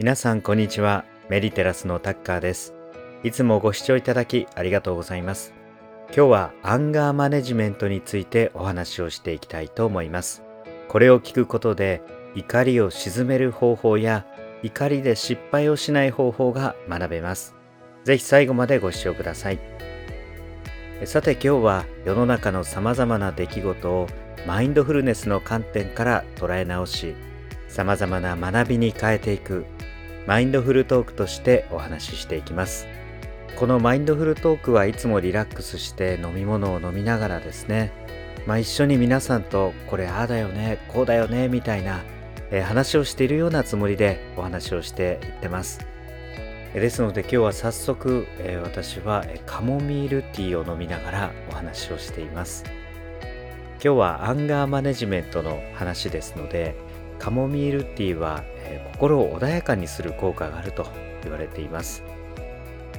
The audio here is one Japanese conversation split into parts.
皆さんこんにちは。メリテラスのタッカーです。いつもご視聴いただきありがとうございます。今日はアンガーマネジメントについてお話をしていきたいと思います。これを聞くことで怒りを鎮める方法や怒りで失敗をしない方法が学べます。ぜひ最後までご視聴ください。さて今日は世の中の様々な出来事をマインドフルネスの観点から捉え直し様々な学びに変えていくマインドフルトークとしてお話ししていきます。このマインドフルトークはいつもリラックスして飲み物を飲みながらですねまあ一緒に皆さんとこれああだよねこうだよねみたいな、え、話をしているようなつもりでお話をしていってます。ですので今日は早速、え、私はカモミールティーを飲みながらお話をしています。今日はアンガーマネジメントの話ですのでカモミールティーは、えー、心を穏やかにする効果があると言われています、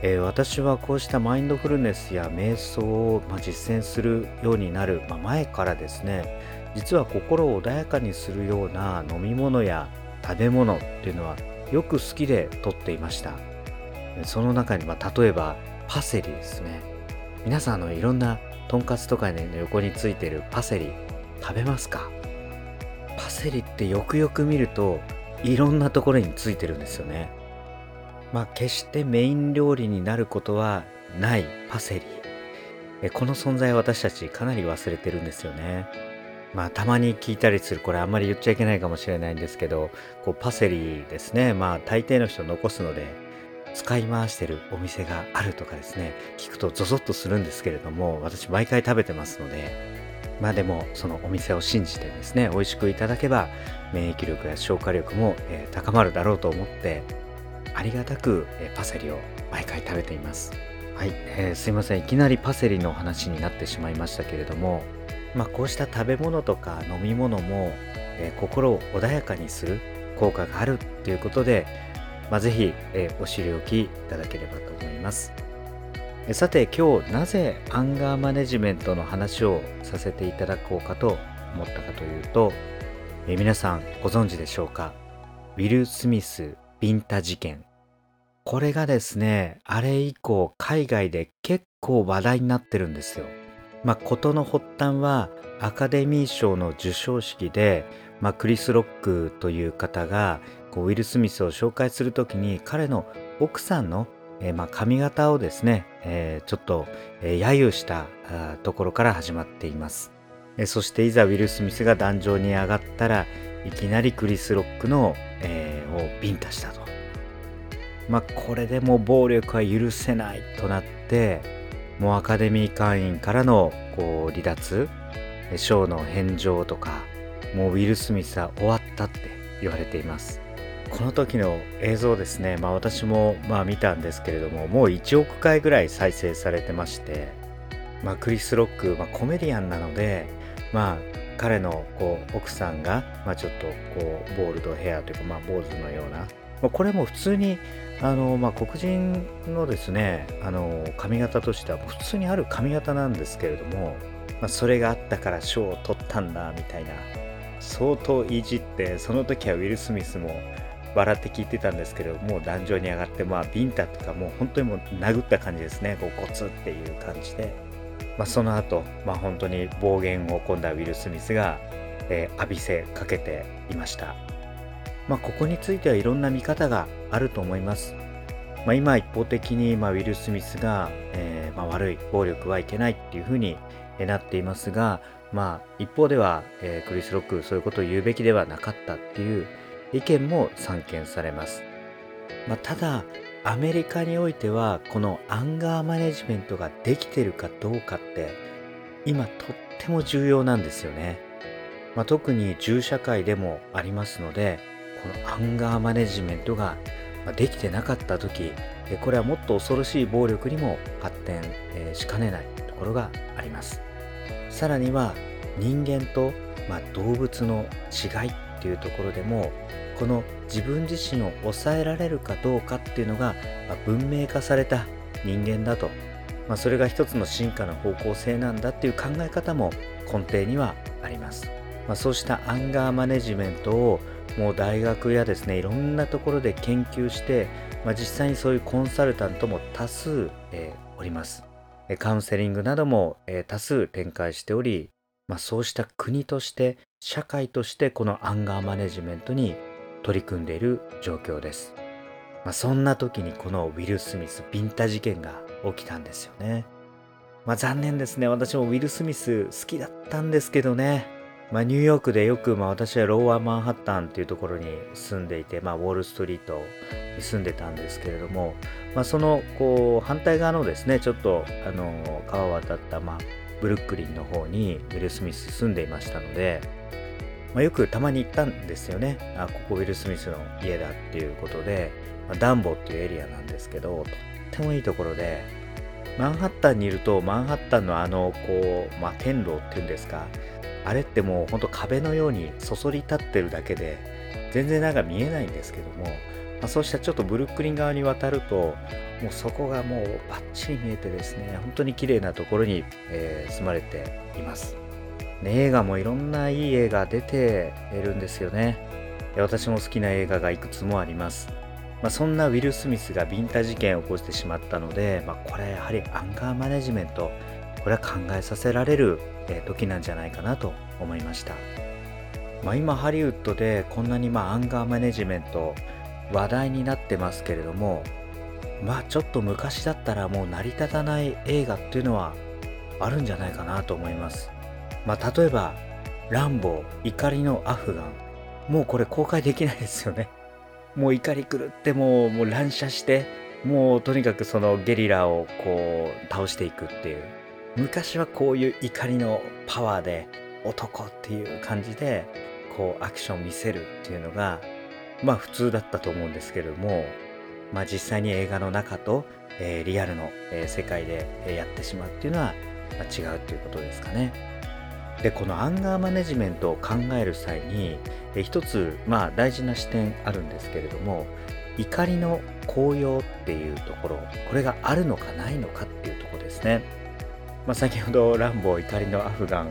えー、私はこうしたマインドフルネスや瞑想を、まあ、実践するようになる、まあ、前からですね実は心を穏やかにするような飲み物や食べ物っていうのはよく好きでとっていました。その中に、まあ、例えばパセリですね。皆さんのいろんなとんかつとかの横についてるパセリ食べますか？パセリってよくよく見るといろんなところについてるんですよね。まあ決してメイン料理になることはないパセリ。この存在私たちかなり忘れてるんですよね。まあたまに聞いたりする。これあんまり言っちゃいけないかもしれないんですけどこうパセリですね。まあ大抵の人残すので使い回してるお店があるとかですね。聞くとゾゾッとするんですけれども私毎回食べてますのでまあでもそのお店を信じてですね美味しくいただけば免疫力や消化力も、え、高まるだろうと思ってありがたく、え、パセリを毎回食べていますはい、えー、すいませんいきなりパセリの話になってしまいましたけれどもまあこうした食べ物とか飲み物も、え心を穏やかにする効果があるっていうことでまあ、ぜひ、えー、お知りおきいただければと思います。さて今日なぜアンガーマネジメントの話をさせていただこうかと思ったかというと、え皆さんご存知でしょうか？ウィル・スミス・ビンタ事件。これがですね、あれ以降海外で結構話題になってるんですよ。まあ、事の発端はアカデミー賞の授賞式で、まあ、クリス・ロックという方がこうウィル・スミスを紹介する時に彼の奥さんの、えー、まあ、髪型をですね、えー、ちょっと、えー、揶揄したところから始まっています、えそしていざウィル・スミスが壇上に上がったらいきなりクリス・ロックの、えをビンタしたと。まあこれでも暴力は許せないとなってもうアカデミー会員からのこう離脱賞の返上とかもうウィル・スミスは終わったって言われています。この時の映像ですね、まあ、私もまあ見たんですけれどももう1億回ぐらい再生されてまして、まあ、クリス・ロック、まあ、コメディアンなので、まあ、彼のこう奥さんが、まあ、ちょっとこうボールドヘアというか、まあ、坊主のような、まあ、これも普通にあの、まあ、黒人のですねあの髪型としては普通にある髪型なんですけれども、まあ、それがあったから賞を取ったんだみたいな。相当いじってその時はウィル・スミスも笑って聞いてたんですけどもう壇上に上がってまあビンタとかもう本当にもう殴った感じですね。こうゴツっていう感じで、まあ、その後、まあ本当に暴言を込んだウィル・スミスが、えー、浴びせかけていました。まあここについてはいろんな見方があると思います。まあ、今一方的に、まあ、ウィル・スミスが、えーまあ、悪い暴力はいけないっていうふうになっていますが、まあ、一方では、えー、クリス・ロックそういうことを言うべきではなかったっていう意見も散見されます。まあ、ただアメリカにおいてはこのアンガーマネジメントができてるかどうかって今とっても重要なんですよね。まあ、特に銃社会でもありますのでこのアンガーマネジメントができてなかった時これはもっと恐ろしい暴力にも発展しかねないところがあります。さらには人間と、まあ、動物の違いっていうところでもこの自分自身を抑えられるかどうかっていうのが、まあ、文明化された人間だと、まあ、それが一つの進化の方向性なんだっていう考え方も根底にはあります、まあ、そうしたアンガーマネジメントを、もう大学やですねいろんなところで研究して、まあ、実際にそういうコンサルタントも多数、えー、おります。カウンセリングなども、えー、多数展開しており、まあ、そうした国として社会としてこのアンガーマネジメントに取り組んでいる状況です、まあ、そんな時にこのウィル・スミスビンタ事件が起きたんですよね。まあ残念ですね。私もウィル・スミス好きだったんですけどね。まあ、ニューヨークでよく、まあ、私はローアーマンハッタンっていうところに住んでいて、まあ、ウォールストリートに住んでたんですけれども、まあ、そのこう反対側のですねちょっとあの川を渡った、まあ、ブルックリンの方にウィル・スミス住んでいましたので、まあ、よくたまに行ったんですよね。あここウィル・スミスの家だっていうことで、まあ、ダンボっていうエリアなんですけどとってもいいところでマンハッタンにいるとマンハッタンのあのこう、まあ、天楼っていうんですかあれってもうほんと壁のようにそそり立ってるだけで全然なんか見えないんですけども、まあ、そうしたちょっとブルックリン側に渡るともうそこがもうバッチリ見えてですね本当に綺麗なところに、えー、住まれています、ね、映画もいろんないい映画出ているんですよね。私も好きな映画がいくつもあります。まあ、そんなウィル・スミスがビンタ事件を起こしてしまったので、まあ、これはやはりアンガーマネジメントこれは考えさせられる時なんじゃないかなと思いました、まあ、今ハリウッドでこんなにまアンガーマネジメント話題になってますけれどもまあちょっと昔だったらもう成り立たない映画っていうのはあるんじゃないかなと思います。まあ例えばランボー怒りのアフガン。もうこれ公開できないですよね。もう怒り狂ってもうもう乱射してもうとにかくそのゲリラをこう倒していくっていう。昔はこういう怒りのパワーで男っていう感じでこうアクションを見せるっていうのがまあ普通だったと思うんですけれどもまあ実際に映画の中と、え、リアルの、え、世界で、やってしまうっていうのは、ま、違うっていうことですかね。でこのアンガーマネジメントを考える際に、一つまあ大事な視点あるんですけれども怒りの効用っていうところこれがあるのかないのかっていうところですね。まあ、先ほどランボー怒りのアフガン、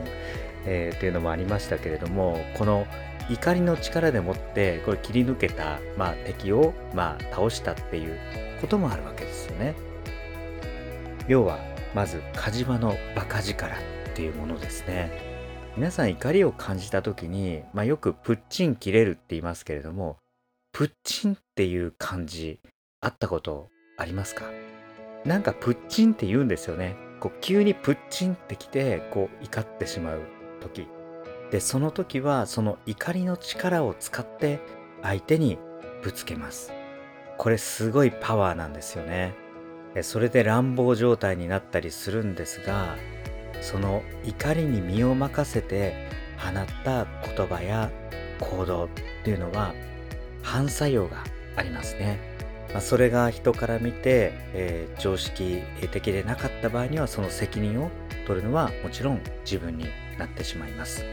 えー、っていうのもありましたけれどもこの怒りの力でもってこれ切り抜けた、まあ、敵を、まあ、倒したっていうこともあるわけですよね。要はまず火事場のバカ力っていうものですね。皆さん怒りを感じた時に、まあ、よくプッチン切れるって言いますけれどもプッチンっていう感じあったことありますか？なんかプッチンって言うんですよね。こう急にプッチンってきてこう怒ってしまう時。でその時はその怒りの力を使って相手にぶつけます。これすごいパワーなんですよね。それで乱暴状態になったりするんですがその怒りに身を任せて放った言葉や行動っていうのは反作用がありますねまあ、それが人から見て、えー、常識的でなかった場合にはその責任を取るのはもちろん自分になってしまいます。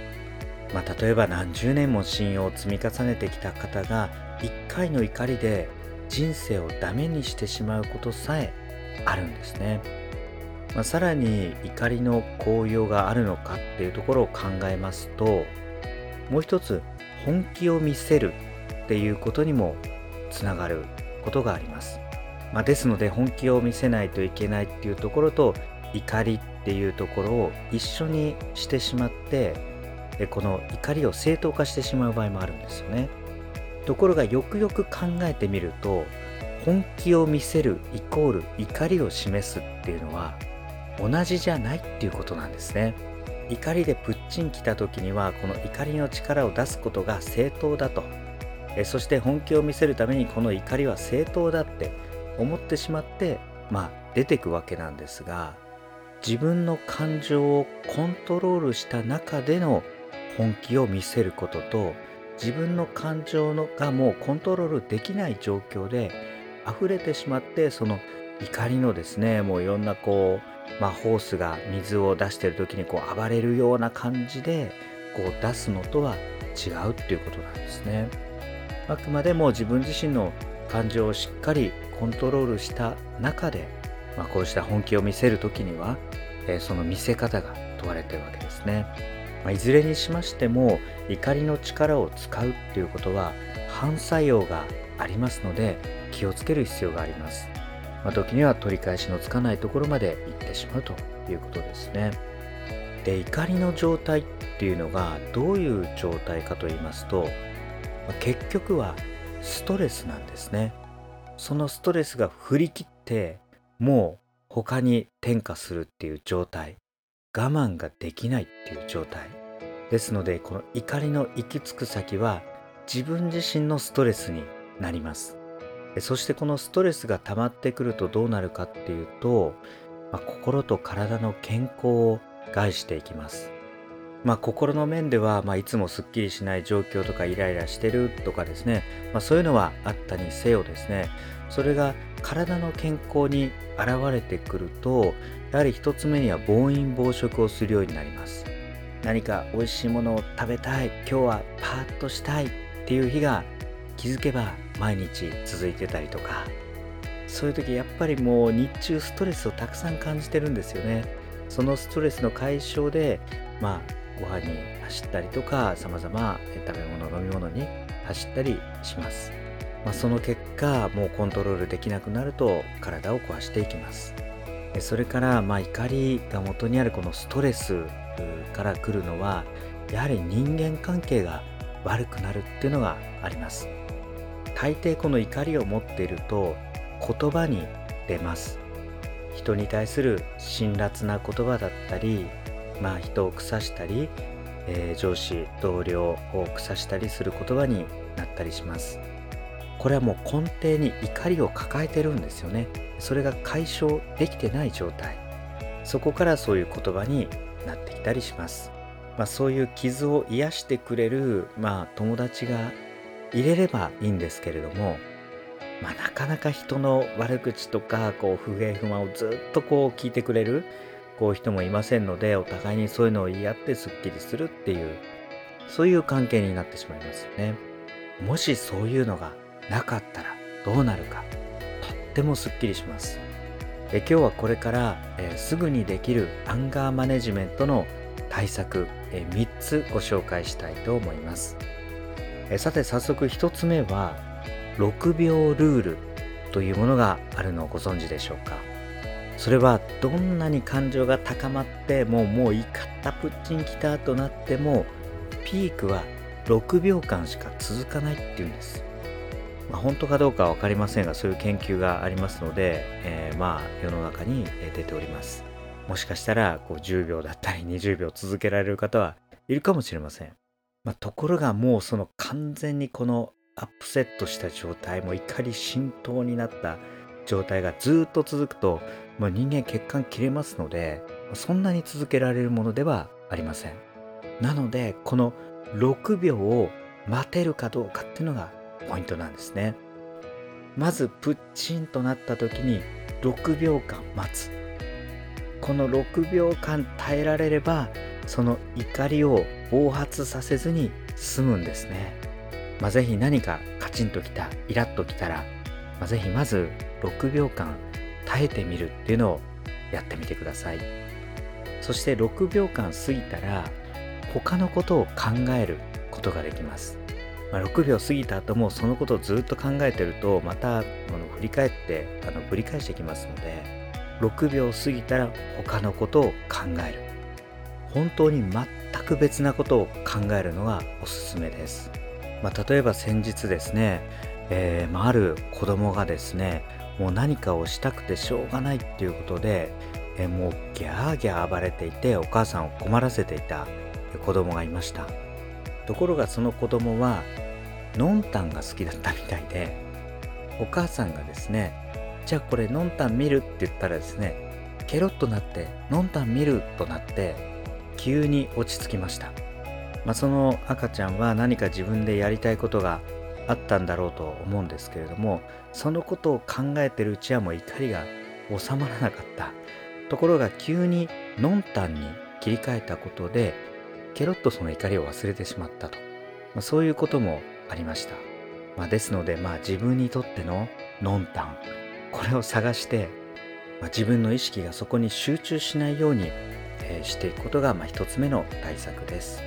まあ、例えば何十年も信用を積み重ねてきた方が一回の怒りで人生をダメにしてしまうことさえあるんですね。まあ、さらに怒りの効用があるのかっていうところを考えますともう一つ本気を見せるっていうことにもつながることがあります。まあ、ですので本気を見せないといけないっていうところと怒りっていうところを一緒にしてしまってこの怒りを正当化してしまう場合もあるんですよね。ところがよくよく考えてみると本気を見せるイコール怒りを示すっていうのは同じじゃないっていうことなんですね。怒りでプッチン来た時にはこの怒りの力を出すことが正当だとえそして本気を見せるためにこの怒りは正当だって思ってしまってまあ出てくわけなんですが自分の感情をコントロールした中での本気を見せることと自分の感情のがもうコントロールできない状況で溢れてしまってその怒りのですねもういろんなこう、まあ、ホースが水を出してる時にこう暴れるような感じでこう出すのとは違うっていうことなんですね。あくまでも自分自身の感情をしっかりコントロールした中で、まあ、こうした本気を見せる時には、えー、その見せ方が問われてるわけですね。まあ、いずれにしましても怒りの力を使うっていうことは反作用がありますので気をつける必要があります。まあ、時には取り返しのつかないところまで行ってしまうということですね。で怒りの状態っていうのがどういう状態かと言いますと、まあ、結局はストレスなんですね。そのストレスが振り切ってもう他に転化するっていう状態我慢ができないっていう状態ですのでこの怒りの行き着く先は自分自身のストレスになりますそしてこのストレスが溜まってくるとどうなるかっていうと、まあ、心と体の健康を害していきます。まあ、心の面では、まあ、いつもすっきりしない状況とかイライラしてるとかですね、まあ、そういうのはあったにせよですね。それが体の健康に現れてくるとやはり一つ目には暴飲暴食をするようになります。何か美味しいものを食べたい今日はパーッとしたいっていう日が気づけば毎日続いてたりとかそういう時やっぱりもう日中ストレスをたくさん感じてるんですよね。そのストレスの解消でまあご飯に走ったりとか様々食べ物飲み物に走ったりします、まあ、その結果もうコントロールできなくなると体を壊していきます。それからまあ怒りが元にあるこのストレスから来るのはやはり人間関係が悪くなるっていうのがあります。大抵この怒りを持っていると言葉に出ます。人に対する辛辣な言葉だったりまあ、人を腐したり、えー、上司同僚を腐したりする言葉になったりします。これはもう根底に怒りを抱えてるんですよね。それが解消できてない状態。そこからそういう言葉になってきたりします、まあ、そういう傷を癒してくれる、まあ、友達が入れればいいんですけれども、まあ、なかなか人の悪口とかこう不平不満をずっとこう聞いてくれるこう人もいませんのでお互いにそういうのを言い合ってすっきりするっていうそういう関係になってしまいますよね。もしそういうのがなかったらどうなるかとってもすっきりします。え今日はこれから、えー、すぐにできるアンガーマネジメントの対策、えー、3つご紹介したいと思います、え、さて早速1つ目は6秒ルールというものがあるのをご存知でしょうか？それはどんなに感情が高まってもうもう怒ったプッチンきたとなってもピークは6秒間しか続かないっていうんです、まあ、本当かどうかは分かりませんがそういう研究がありますので、えー、まあ世の中に出ております。もしかしたらこう10秒だったり20秒続けられる方はいるかもしれません、まあ、ところがもうその完全にこのアップセットした状態も怒り浸透になった状態がずっと続くと、まあ、人間血管切れますのでそんなに続けられるものではありません。なのでこの6秒を待てるかどうかっていうのがポイントなんですね。まずプッチンとなった時に6秒間待つ。この6秒間耐えられればその怒りを暴発させずに済むんですね、まあ、ぜひ何かカチンときたイラッときたら、まあ、ぜひまず6秒間耐えてみるっていうのをやってみてください。そして6秒間過ぎたら他のことを考えることができます、まあ、6秒過ぎた後もそのことをずっと考えてるとまたあの振り返ってあのぶり返してきますので6秒過ぎたら他のことを考える。本当に全く別なことを考えるのがおすすめです、まあ、例えば先日ですね、えーまあ、ある子供がですねもう何かをしたくてしょうがないっていうことで、えもうギャーギャー暴れていてお母さんを困らせていた子供がいました。ところがその子供はノンタンが好きだったみたいでお母さんがですねじゃあこれノンタン見るって言ったらですねケロッとなってノンタン見るとなって急に落ち着きました、まあ、その赤ちゃんは何か自分でやりたいことがあったんだろうと思うんですけれどもそのことを考えてるうちはもう怒りが収まらなかった。ところが急にノンタンに切り替えたことでケロッとその怒りを忘れてしまったと、まあ、そういうこともありました、まあ、ですのでまあ自分にとってのノンタンこれを探して、まあ、自分の意識がそこに集中しないようにえしていくことが、まあ、1つ目の対策です。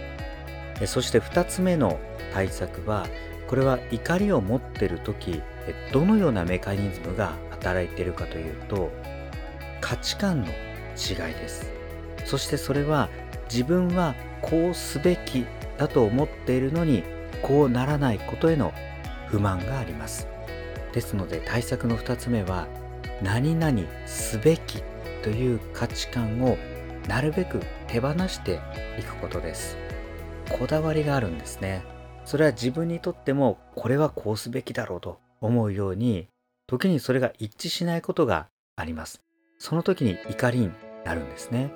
そして2つ目の対策はこれは怒りを持ってる時どのようなメカニズムが働いているかというと価値観の違いです。そしてそれは自分はこうすべきだと思っているのにこうならないことへの不満があります。ですので対策の2つ目は何々すべきという価値観をなるべく手放していくことです。こだわりがあるんですね。それは自分にとってもこれはこうすべきだろうと思うように時にそれが一致しないことがあります。その時に怒りになるんですね、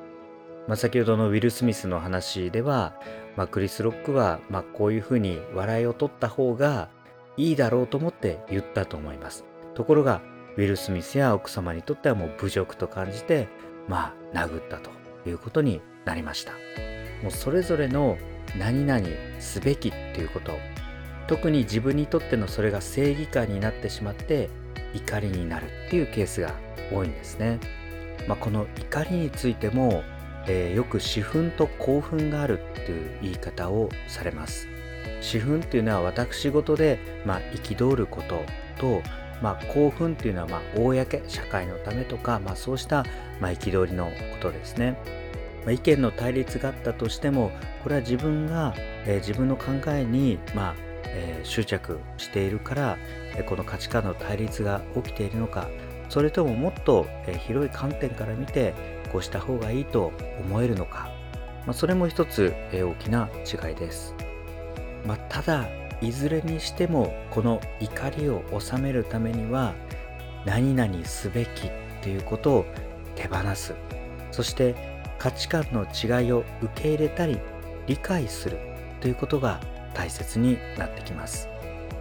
まあ、先ほどのウィル・スミスの話では、まあ、クリス・ロックは、ま、こういうふうに笑いを取った方がいいだろうと思って言ったと思います。ところがウィル・スミスや奥様にとってはもう侮辱と感じてまあ殴ったということになりました。もうそれぞれの何々すべきっていうこと。特に自分にとってのそれが正義感になってしまって怒りになるっていうケースが多いんですね、まあ、この怒りについても、えー、よく私憤と興奮があるっていう言い方をされます。私憤っていうのは私事で、まあ、憤ることとまあ、興奮っていうのはまあ公社会のためとか、まあ、そうしたま憤りのことですね。まあ、意見の対立があったとしてもこれは自分が、えー、自分の考えに、まあえー、執着しているから、えー、この価値観の対立が起きているのかそれとももっと、え広い観点から見てこうした方がいいと思えるのか、まあ、それも一つ、え大きな違いです。まあ、ただいずれにしてもこの怒りを収めるためには何々すべきっていうことを手放す。そして価値観の違いを受け入れたり理解するということが大切になってきます。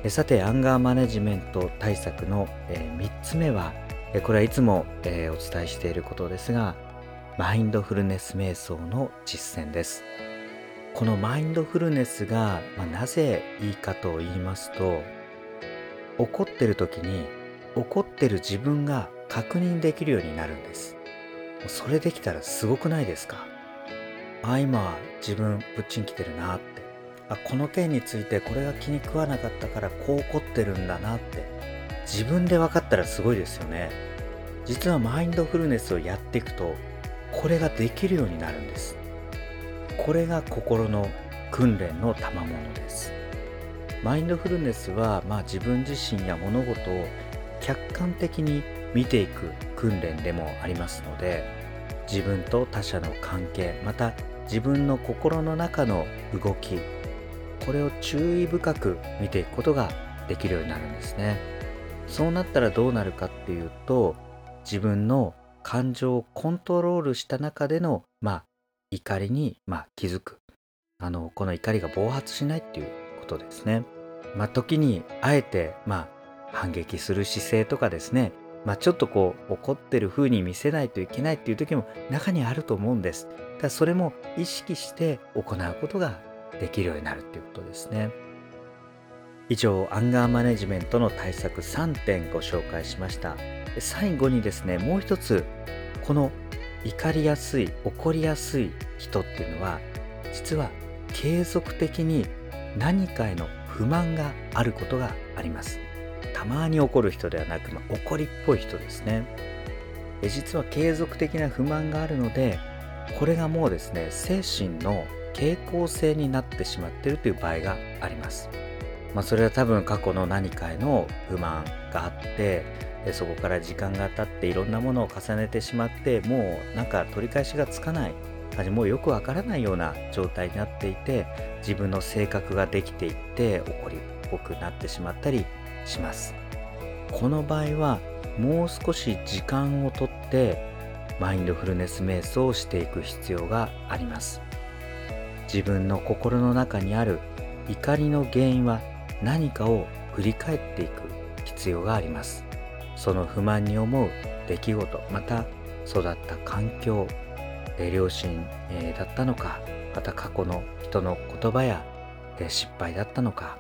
さてアンガーマネジメント対策の3つ目はこれはいつもお伝えしていることですがマインドフルネス瞑想の実践です。このマインドフルネスが、まあ、なぜいいかと言いますと怒ってる時に怒ってる自分が確認できるようになるんです。それできたらすごくないですか？あ今自分ぶっちんきてるなって。あこの件についてこれが気に食わなかったからこう怒ってるんだなって。自分で分かったらすごいですよね。実はマインドフルネスをやっていくとこれができるようになるんです。これが心の訓練の賜物です。マインドフルネスは、まあ、自分自身や物事を客観的に見ていく訓練でもありますので自分と他者の関係また自分の心の中の動きこれを注意深く見ていくことができるようになるんですね。そうなったらどうなるかっていうと自分の感情をコントロールした中での、まあ、怒りに、まあ、気づくあのこの怒りが暴発しないっていうことですね。まあ、時にあえて、まあ、反撃する姿勢とかですね、まあ、ちょっとこう怒ってる風に見せないといけないっていう時も中にあると思うんです。だそれも意識して行うことができるようになるっていうことですね。以上アンガーマネジメントの対策3点ご紹介しました最後にですねもう一つこの怒りやすい怒りやすい人っていうのは実は継続的に何かへの不満があることがあります。たまに怒る人ではなく、まあ、怒りっぽい人ですね。え実は継続的な不満があるのでこれがもうですね精神の傾向性になってしまっているという場合があります、まあ、それは多分過去の何かへの不満があってでそこから時間が経っていろんなものを重ねてしまってもうなんか取り返しがつかない。もうよくわからないような状態になっていて自分の性格ができていって怒りっぽくなってしまったりします。この場合はもう少し時間をとってマインドフルネス瞑想をしていく必要があります。自分の心の中にある怒りの原因は何かを振り返っていく必要があります。その不満に思う出来事また育った環境両親だったのかまた過去の人の言葉や失敗だったのか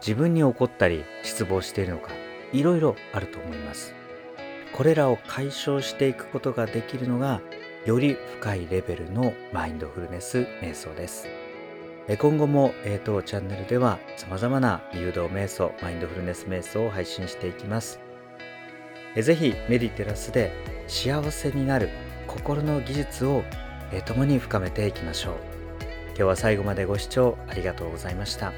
自分に怒ったり失望しているのかいろいろあると思います。これらを解消していくことができるのがより深いレベルのマインドフルネス瞑想です。今後も、え当チャンネルでは様々な誘導瞑想マインドフルネス瞑想を配信していきます。ぜひメディテラスで幸せになる心の技術を共に深めていきましょう今日は最後までご視聴ありがとうございました。